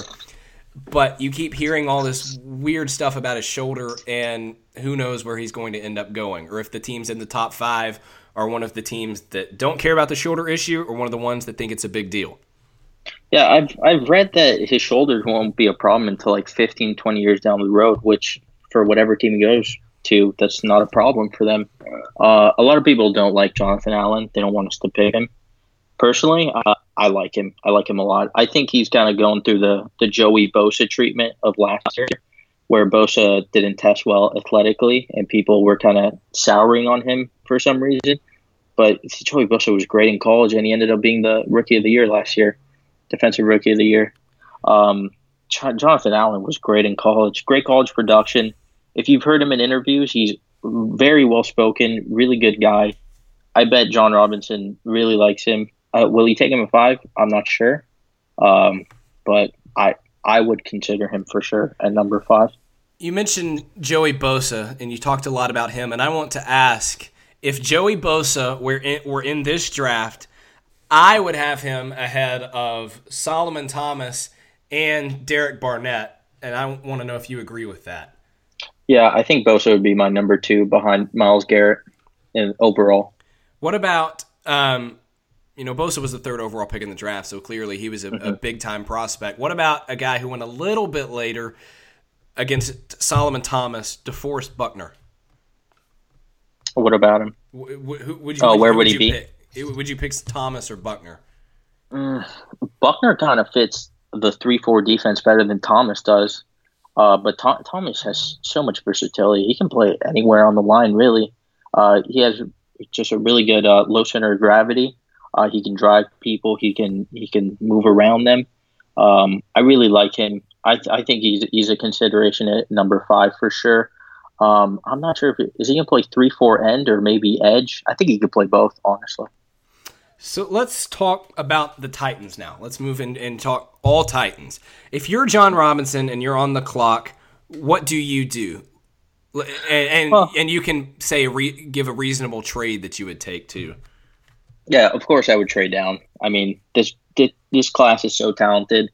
but you keep hearing all this weird stuff about his shoulder, and who knows where he's going to end up going, or if the teams in the top five are one of the teams that don't care about the shoulder issue, or one of the ones that think it's a big deal. Yeah, I've I've read that his shoulders won't be a problem until like 15, 20 years down the road, which for whatever team he goes to, that's not a problem for them. Uh, a lot of people don't like Jonathan Allen. They don't want us to pick him. Personally, uh, I like him. I like him a lot. I think he's kind of going through the, the Joey Bosa treatment of last year, where Bosa didn't test well athletically, and people were kind of souring on him for some reason. But Joey Bosa was great in college, and he ended up being the rookie of the year last year defensive rookie of the year. Um, Jonathan Allen was great in college, great college production. If you've heard him in interviews, he's very well spoken, really good guy. I bet Jon Robinson really likes him. Uh, will he take him at five? I'm not sure, um, but I I would consider him for sure at number five. You mentioned Joey Bosa, and you talked a lot about him, and I want to ask if Joey Bosa were in, were in this draft I would have him ahead of Solomon Thomas and Derek Barnett, and I want to know if you agree with that. Yeah, I think Bosa would be my number two behind Myles Garrett in overall. What about um, you know, Bosa was the third overall pick in the draft, so clearly he was a, mm-hmm. a big time prospect. What about a guy who went a little bit later against Solomon Thomas, DeForest Buckner? What about him? W- w- would you, oh, where would, would he be? Pick? Would you pick Thomas or Buckner? Mm, Buckner kind of fits the three-four defense better than Thomas does, uh, but Th- Thomas has so much versatility. He can play anywhere on the line, really. Uh, he has just a really good uh, low center of gravity. Uh, he can drive people. He can he can move around them. Um, I really like him. I, I think he's he's a consideration at number five for sure. Um, I'm not sure if it, is he gonna play three four end or maybe edge. I think he could play both, honestly. So let's talk about the Titans now. Let's move in and talk all Titans. If you're Jon Robinson and you're on the clock, what do you do? And and, well, and you can say re, give a reasonable trade that you would take too. Yeah, of course I would trade down. I mean, this this class is so talented,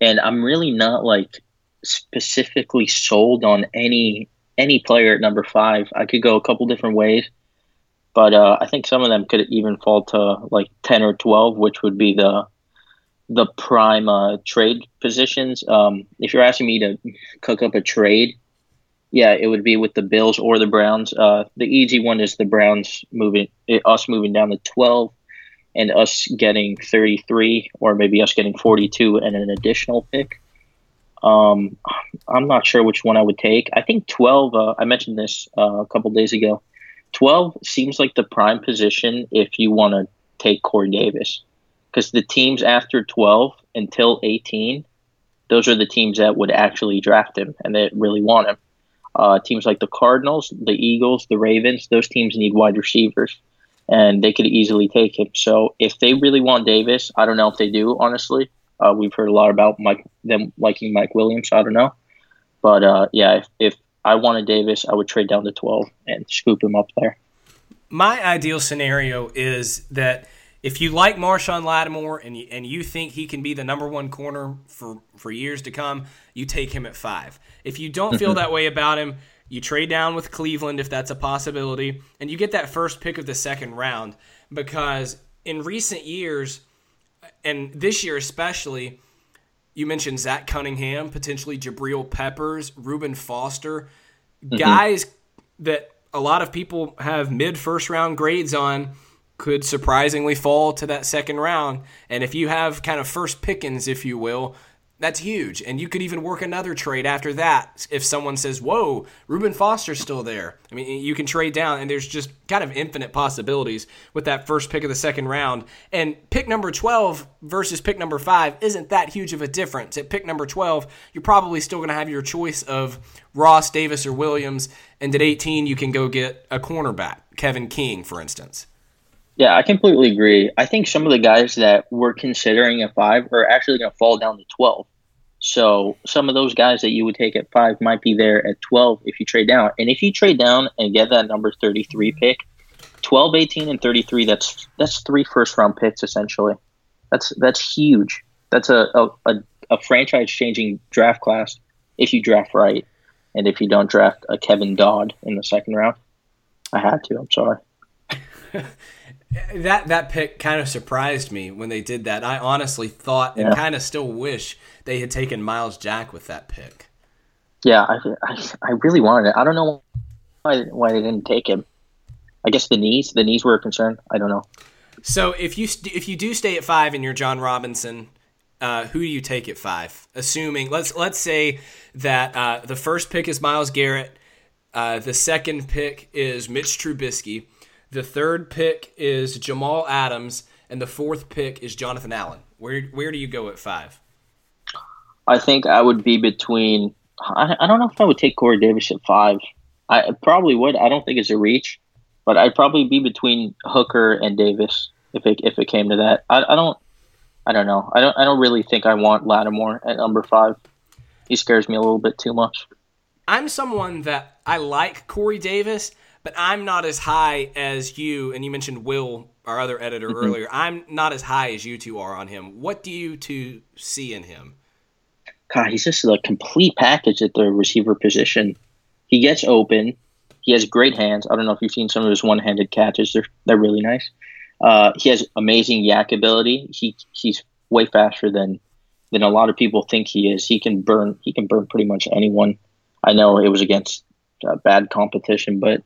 and I'm really not like specifically sold on any any player at number five. I could go a couple different ways, but uh, I think some of them could even fall to like ten or twelve, which would be the the prime uh, trade positions. Um, if you're asking me to cook up a trade, yeah, it would be with the Bills or the Browns. Uh, the easy one is the Browns moving eh, us moving down to twelve, and us getting thirty three, or maybe us getting forty two and an additional pick. Um, I'm not sure which one I would take. I think twelve. Uh, I mentioned this uh, a couple days ago. Twelve seems like the prime position if you want to take Corey Davis, because the teams after twelve until eighteen, those are the teams that would actually draft him and that really want him. Uh, teams like the Cardinals, the Eagles, the Ravens, those teams need wide receivers, and they could easily take him. So if they really want Davis, I don't know if they do. Honestly, uh, we've heard a lot about Mike them liking Mike Williams. I don't know, but uh, yeah, if, if I wanted Davis, I would trade down to twelve and scoop him up there. My ideal scenario is that if you like Marshon Lattimore and you, and you think he can be the number one corner for, for years to come, you take him at five. If you don't feel (laughs) that way about him, you trade down with Cleveland if that's a possibility, and you get that first pick of the second round because in recent years, and this year especially, you mentioned Zach Cunningham, potentially Jabrill Peppers, Reuben Foster, mm-hmm. guys that a lot of people have mid first round grades on could surprisingly fall to that second round. And if you have kind of first pickings, if you will, that's huge. And you could even work another trade after that if someone says, Whoa, Reuben Foster's still there. I mean, you can trade down, and there's just kind of infinite possibilities with that first pick of the second round. And pick number 12 versus pick number 5 isn't that huge of a difference. At pick number 12, you're probably still going to have your choice of Ross, Davis, or Williams. And at 18, you can go get a cornerback, Kevin King, for instance. Yeah, I completely agree. I think some of the guys that we're considering at five are actually going to fall down to 12. So some of those guys that you would take at five might be there at 12 if you trade down. And if you trade down and get that number 33 pick, 12, 18, and 33, that's that's three first round picks essentially. That's that's huge. That's a, a, a, a franchise changing draft class if you draft right. And if you don't draft a Kevin Dodd in the second round. I had to, I'm sorry. (laughs) that that pick kind of surprised me when they did that. I honestly thought yeah. and kind of still wish they had taken Myles Jack with that pick. Yeah, I, I, I really wanted it. I don't know why why they didn't take him. I guess the knees the knees were a concern. I don't know. So if you if you do stay at five and you're Jon Robinson, uh, who do you take at five? Assuming let's let's say that uh, the first pick is Myles Garrett, uh, the second pick is Mitch Trubisky the third pick is Jamal Adams, and the fourth pick is Jonathan Allen. Where where do you go at five? I think I would be between. I, I don't know if I would take Corey Davis at five. I probably would. I don't think it's a reach, but I'd probably be between Hooker and Davis if it if it came to that. I, I don't. I don't know. I don't. I don't really think I want Lattimore at number five. He scares me a little bit too much. I'm someone that I like Corey Davis, but I'm not as high as you. And you mentioned Will, our other editor, mm-hmm. earlier. I'm not as high as you two are on him. What do you two see in him? God, he's just a complete package at the receiver position. He gets open. He has great hands. I don't know if you've seen some of his one-handed catches. They're they're really nice. Uh, he has amazing YAC ability. He he's way faster than than a lot of people think he is. He can burn. He can burn pretty much anyone. I know it was against uh, bad competition, but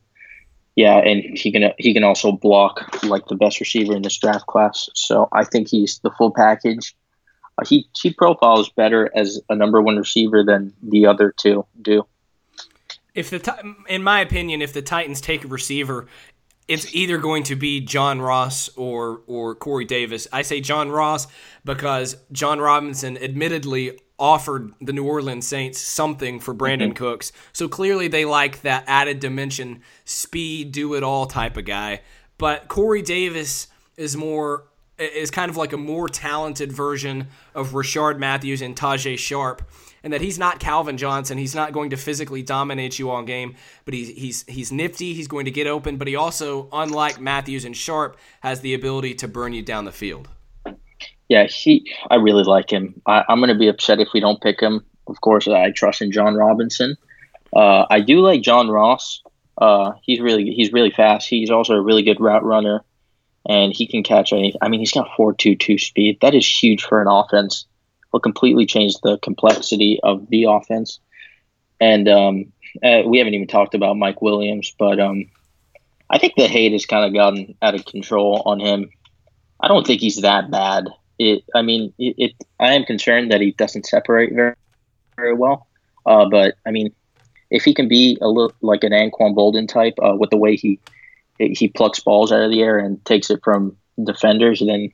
yeah, and he can he can also block like the best receiver in this draft class. So I think he's the full package. Uh, he he profiles better as a number one receiver than the other two do. If the in my opinion, if the Titans take a receiver, it's either going to be John Ross or or Corey Davis. I say John Ross because Jon Robinson admittedly offered the New Orleans Saints something for Brandon mm-hmm. Cooks. So clearly they like that added dimension, speed, do it all type of guy. But Corey Davis is more is kind of like a more talented version of Rishard Matthews and Tajae Sharpe, and that he's not Calvin Johnson. He's not going to physically dominate you all game, but he's he's he's nifty. He's going to get open, but he also, unlike Matthews and Sharpe, has the ability to burn you down the field. Yeah, he. I really like him. I, am going to be upset if we don't pick him. Of course, I trust in Jon Robinson. Uh, I do like John Ross. Uh, he's really he's really fast. He's also a really good route runner, and he can catch anything. I mean, he's got four two two speed. That is huge for an offense will completely change the complexity of the offense. And um, uh, we haven't even talked about Mike Williams, but um, I think the hate has kind of gotten out of control on him. I don't think he's that bad. It, I mean, it, it I am concerned that he doesn't separate very, very well. Uh, but I mean, if he can be a little like an Anquan Boldin type uh, with the way he he plucks balls out of the air and takes it from defenders, then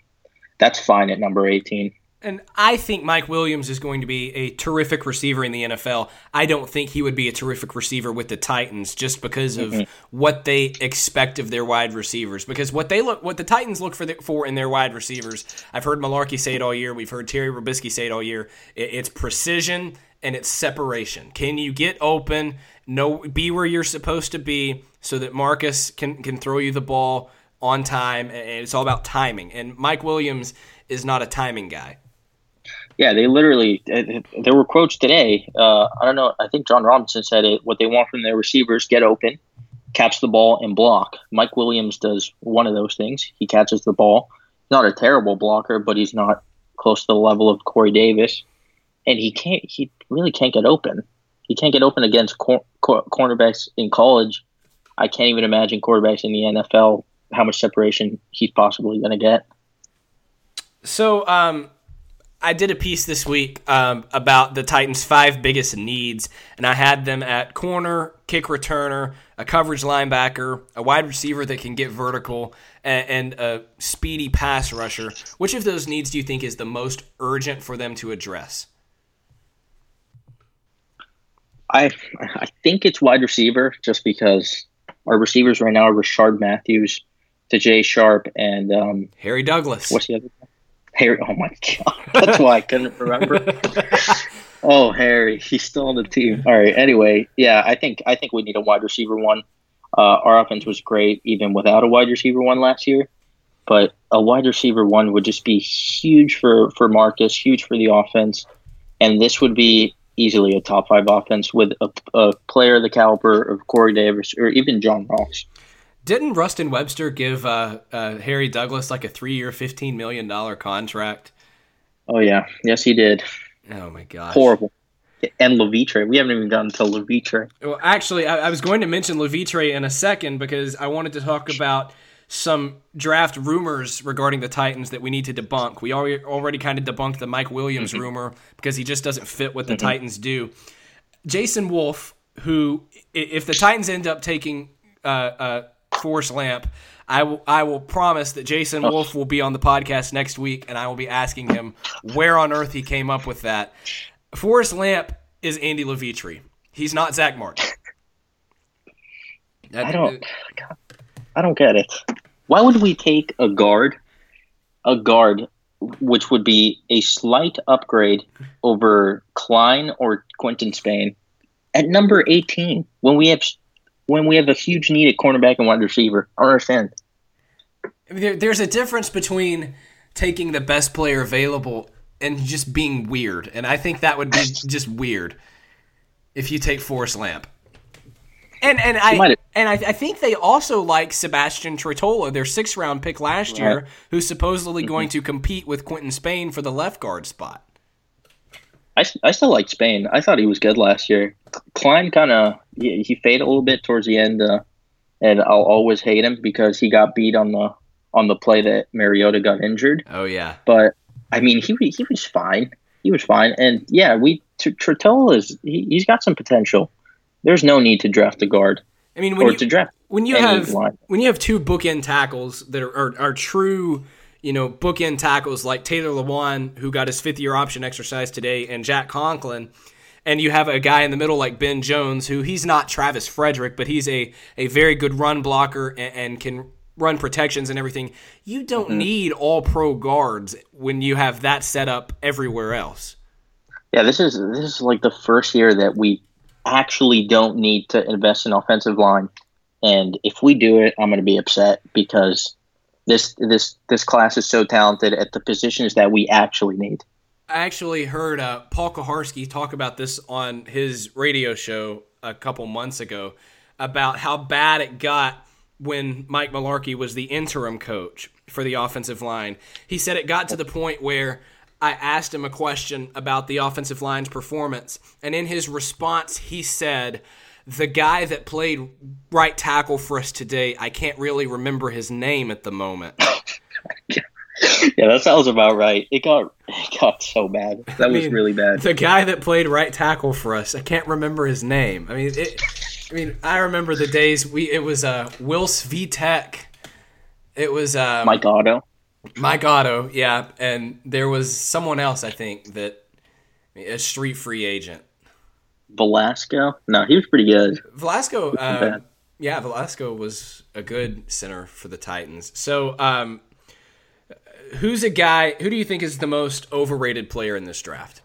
that's fine at number 18. And I think Mike Williams is going to be a terrific receiver in the NFL. I don't think he would be a terrific receiver with the Titans just because of mm-hmm. what they expect of their wide receivers. Because what they look, what the Titans look for the, for in their wide receivers, I've heard Mularkey say it all year. We've heard Terry Robiskie say it all year. It, it's precision and it's separation. Can you get open? No, be where you're supposed to be, so that Marcus can can throw you the ball on time. And it's all about timing. And Mike Williams is not a timing guy. Yeah, they literally. Uh, there were quotes today. Uh, I don't know. I think Jon Robinson said it. What they want from their receivers: get open, catch the ball, and block. Mike Williams does one of those things. He catches the ball. Not a terrible blocker, but he's not close to the level of Corey Davis, and he can't. He really can't get open. He can't get open against cor- cor- cornerbacks in college. I can't even imagine quarterbacks in the NFL how much separation he's possibly going to get. So, um, I did a piece this week um, about the Titans' five biggest needs, and I had them at corner, kick returner, a coverage linebacker, a wide receiver that can get vertical, and, and a speedy pass rusher. Which of those needs do you think is the most urgent for them to address? I I think it's wide receiver, just because our receivers right now are Rishard Matthews, Tajae Sharpe, and um, Harry Douglas. What's the other? Harry. Oh my god, (laughs) that's why I couldn't remember. (laughs) oh, Harry, he's still on the team. All right. Anyway, yeah, I think I think we need a wide receiver one. Uh, our offense was great even without a wide receiver one last year, but a wide receiver one would just be huge for for Marcus, huge for the offense, and this would be easily a top five offense with a, a player the caliber of Corey Davis or even John Ross. Didn't Ruston Webster give uh, uh, Harry Douglas like a three-year, fifteen million dollar contract? Oh yeah, yes he did. Oh my gosh, horrible. And Levitre, we haven't even gotten to Levitre. Well, actually, I, I was going to mention Levitre in a second because I wanted to talk about some draft rumors regarding the Titans that we need to debunk. We already already kind of debunked the Mike Williams mm-hmm. rumor because he just doesn't fit what the mm-hmm. Titans do. Jason Wolfe, who if the Titans end up taking uh, uh, Forrest Lamp. I will, I will promise that Jason oh. Wolfe will be on the podcast next week, and I will be asking him where on earth he came up with that. Forrest Lamp is Andy Levitre. He's not Zack Martin. I don't. I don't get it. Why would we take a guard, a guard, which would be a slight upgrade over Kline or Quinton Spain, at number eighteen when we have when we have a huge need at cornerback and wide receiver. I understand. There, there's a difference between taking the best player available and just being weird. And I think that would be (laughs) just weird if you take Forrest Lamp. And and I and I, I, think they also like Sebastian Tretola, their sixth round pick last year, who's supposedly mm-hmm. going to compete with Quinton Spain for the left guard spot. I, I still like Spain. I thought he was good last year. Kline kind of he, he, faded a little bit towards the end, uh, and I'll always hate him because he got beat on the on the play that Mariota got injured. Oh yeah, but I mean he he was fine. He was fine, and yeah, we Tretola is he, he's got some potential. There's no need to draft a guard. I mean, when you, to draft when you have line. when you have two bookend tackles that are, are, are true, you know, bookend tackles like Taylor Lewan, who got his fifth year option exercise today, and Jack Conklin, and you have a guy in the middle like Ben Jones, who he's not Travis Frederick, but he's a a very good run blocker and, and can run protections and everything. You don't mm-hmm. need all pro guards when you have that set up everywhere else. Yeah, this is this is like the first year that we actually don't need to invest in offensive line. And if we do it, I'm going to be upset because this this this class is so talented at the positions that we actually need. I actually heard uh, Paul Kuharsky talk about this on his radio show a couple months ago about how bad it got when Mike Mularkey was the interim coach for the offensive line. He said it got to the point where I asked him a question about the offensive line's performance, and in his response, he said, The guy that played right tackle for us today, I can't really remember his name at the moment. (laughs) yeah, that sounds about right. It got it got so bad. That I was mean, really bad. The guy that played right tackle for us, I can't remember his name. I mean, it, I mean, I remember the days we it was uh Will Svitek. It was um, Mike Otto. Mike Otto, yeah, and there was someone else I think that a street free agent. Velasco? No, he was pretty good. Velasco, uh, yeah, Velasco was a good center for the Titans. So, um, who's a guy? Who do you think is the most overrated player in this draft?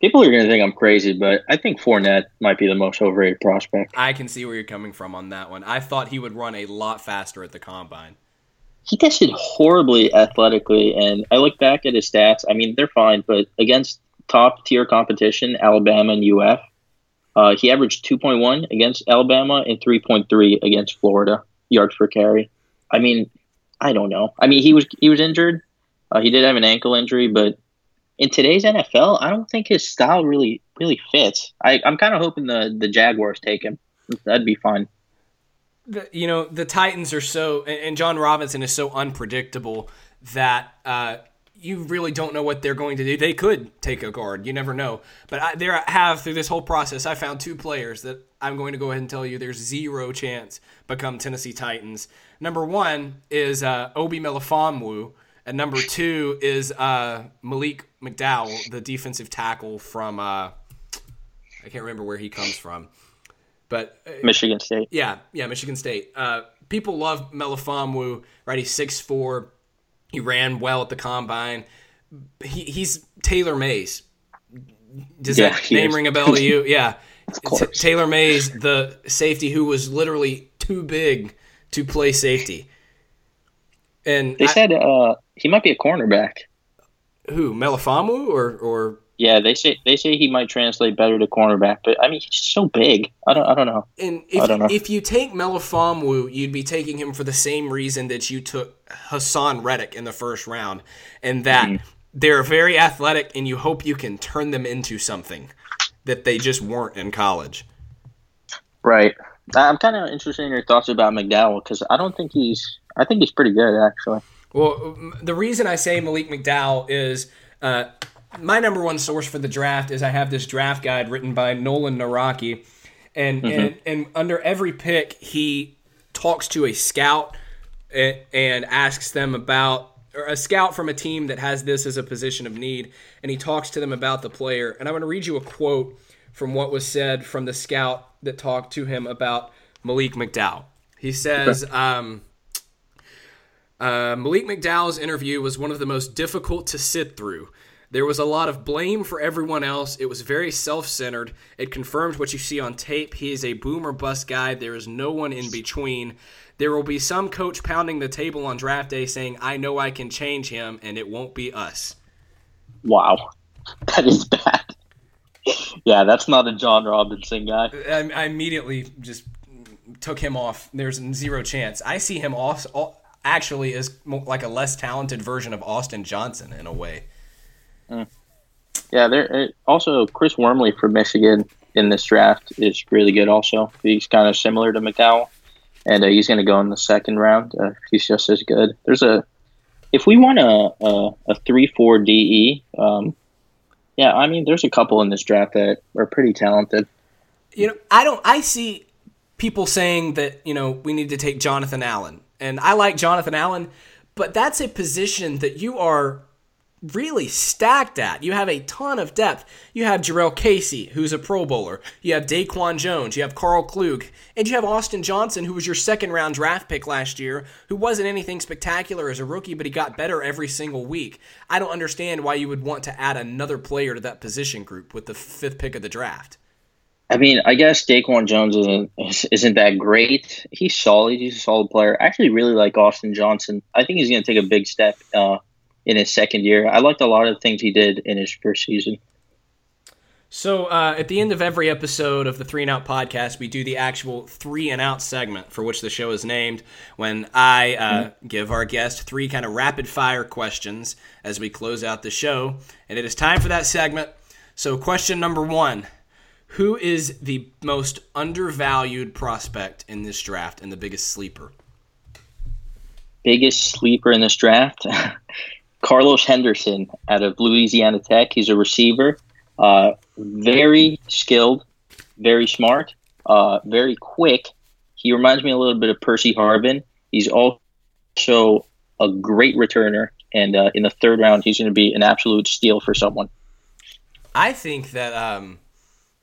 People are going to think I'm crazy, but I think Fournette might be the most overrated prospect. I can see where you're coming from on that one. I thought he would run a lot faster at the combine he tested horribly athletically, and I look back at his stats. I mean, they're fine, but against top tier competition, Alabama and UF, uh, he averaged 2.1 against Alabama and 3.3 against Florida yards per carry. I mean, I don't know. I mean, he was he was injured. Uh, he did have an ankle injury, but in today's NFL, I don't think his style really really fits. I, I'm kind of hoping the the Jaguars take him. That'd be fun the, you know the Titans are so and Jon Robinson is so unpredictable that uh, you really don't know what they're going to do. They could take a guard, you never know. But I, there have through this whole process, I found two players that I'm going to go ahead and tell you there's zero chance become Tennessee Titans. Number one is uh, Obi Melifonwu, and number two is uh, Malik McDowell, the defensive tackle from uh, I can't remember where he comes from. But uh, Michigan State. Yeah, yeah, Michigan State. Uh, people love Melifonwu, right? He's six four. He ran well at the combine. He, he's Taylor Mays. Does yeah, that name is. ring a bell to you? (laughs) Yeah. T- Taylor Mays, the safety who was literally too big to play safety. And they I, said uh, he might be a cornerback. Who Melifonwu or or yeah, they say they say he might translate better to cornerback, but I mean he's so big. I don't I don't know. And if know. if you take Melifonwu, you'd be taking him for the same reason that you took Haason Reddick in the first round, and that mm-hmm. they're very athletic, and you hope you can turn them into something that they just weren't in college. Right. I'm kind of interested in your thoughts about McDowell because I don't think he's. I think he's pretty good actually. Well, the reason I say Malik McDowell is. Uh, my number one source for the draft is I have this draft guide written by Nolan Nawrocki, and mm-hmm. and and under every pick he talks to a scout and, and asks them about or a scout from a team that has this as a position of need, and he talks to them about the player. And I'm going to read you a quote from what was said from the scout that talked to him about Malik McDowell. He says. Um, uh, Malik McDowell's interview was one of the most difficult to sit through. There was a lot of blame for everyone else. It was very self centered. It confirmed what you see on tape. He is a boomer bust guy. There is no one in between. There will be some coach pounding the table on draft day saying, I know I can change him, and it won't be us. Wow, (laughs) that is bad. yeah, that's not a Jon Robinson guy. I, I, immediately just took him off. There's zero chance. I see him off, actually as like a less talented version of Austin Johnson in a way. Yeah, there. Also, Chris Wormley from Michigan in this draft is really good. Also, he's kind of similar to McDowell, and uh, he's going to go in the second round. Uh, he's just as good. There's a if we want a a, a three four DE, um, yeah, I mean, there's a couple in this draft that are pretty talented. You know, I don't. I see people saying that you know we need to take Jonathan Allen, and I like Jonathan Allen, but that's a position that you are really stacked at. You have a ton of depth. You have Jurrell Casey, who's a Pro Bowler. You have Daquan Jones. You have Karl Klug. And you have Austin Johnson, who was your second round draft pick last year, who wasn't anything spectacular as a rookie, but he got better every single week. I don't understand why you would want to add another player to that position group with the fifth pick of the draft. I mean, I guess Daquan Jones isn't isn't that great. He's solid. He's a solid player. I actually really like Austin Johnson. I think he's going to take a big step uh, in his second year. I liked a lot of the things he did in his first season. So uh, at the end of every episode of the Three and Out podcast, we do the actual Three and Out segment for which the show is named. When I uh, mm-hmm. give our guest three kind of rapid fire questions as we close out the show, and it is time for that segment. So question number one: Who is the most undervalued prospect in this draft and the biggest sleeper? Biggest sleeper in this draft. (laughs) Carlos Henderson out of Louisiana Tech. He's a receiver, uh, very skilled, very smart, uh, very quick. He reminds me a little bit of Percy Harvin. He's also a great returner, and uh, in the third round, he's going to be an absolute steal for someone. I think that um,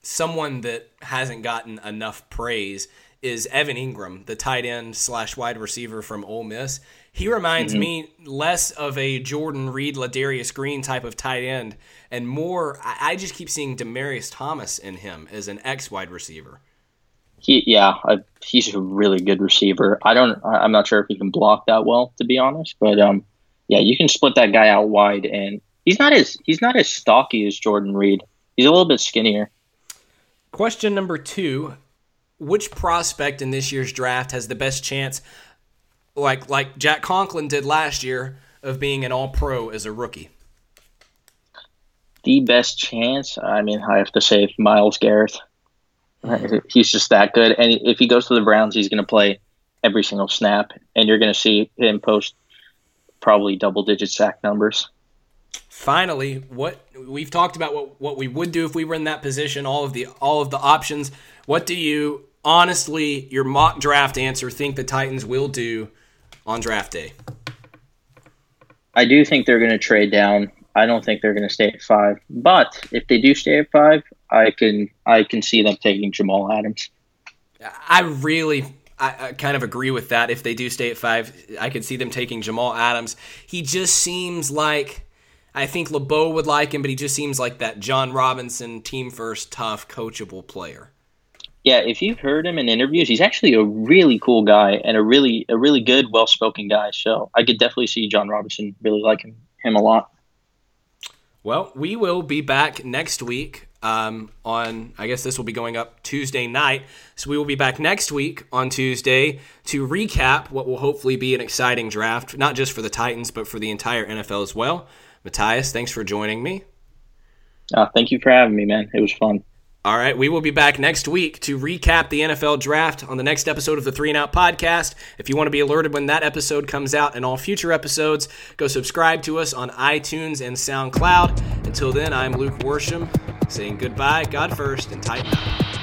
someone that hasn't gotten enough praise is Evan Engram, the tight end slash wide receiver from Ole Miss. He reminds mm-hmm. me less of a Jordan Reed, Ladarius Green type of tight end, and more. I, just keep seeing Demaryius Thomas in him as an X wide receiver. He, yeah, I, he's a really good receiver. I don't, I'm not sure if he can block that well, to be honest. But um, yeah, you can split that guy out wide, and he's not as he's not as stocky as Jordan Reed. He's a little bit skinnier. Question number two: Which prospect in this year's draft has the best chance like like Jack Conklin did last year of being an All Pro as a rookie? The best chance, I mean, I have to say Myles Garrett. Mm-hmm. He's just that good, and if he goes to the Browns, he's going to play every single snap, and you're going to see him post probably double-digit sack numbers. Finally, what we've talked about what what we would do if we were in that position, all of the all of the options. What do you honestly, your mock draft answer, think the Titans will do on draft day? I do think they're going to trade down. I don't think they're going to stay at five. But if they do stay at five, I can I can see them taking Jamal Adams. I really I, I, kind of agree with that. If they do stay at five, I could see them taking Jamal Adams. He just seems like I think LeBeau would like him, but he just seems like that Jon Robinson team first, tough, coachable player yeah, if you've heard him in interviews, he's actually a really cool guy and a really a really good, well spoken guy. So I could definitely see Jon Robinson really liking him a lot. Well, we will be back next week um, on, I guess this will be going up Tuesday night. So we will be back next week on Tuesday to recap what will hopefully be an exciting draft, not just for the Titans, but for the entire NFL as well. Matias, thanks for joining me. Uh, thank you for having me, man. It was fun. All right, we will be back next week to recap the NFL draft on the next episode of the Three and Out podcast. If you want to be alerted when that episode comes out and all future episodes, go subscribe to us on iTunes and SoundCloud. Until then, I'm Luke Worsham saying goodbye, God first, and tighten up.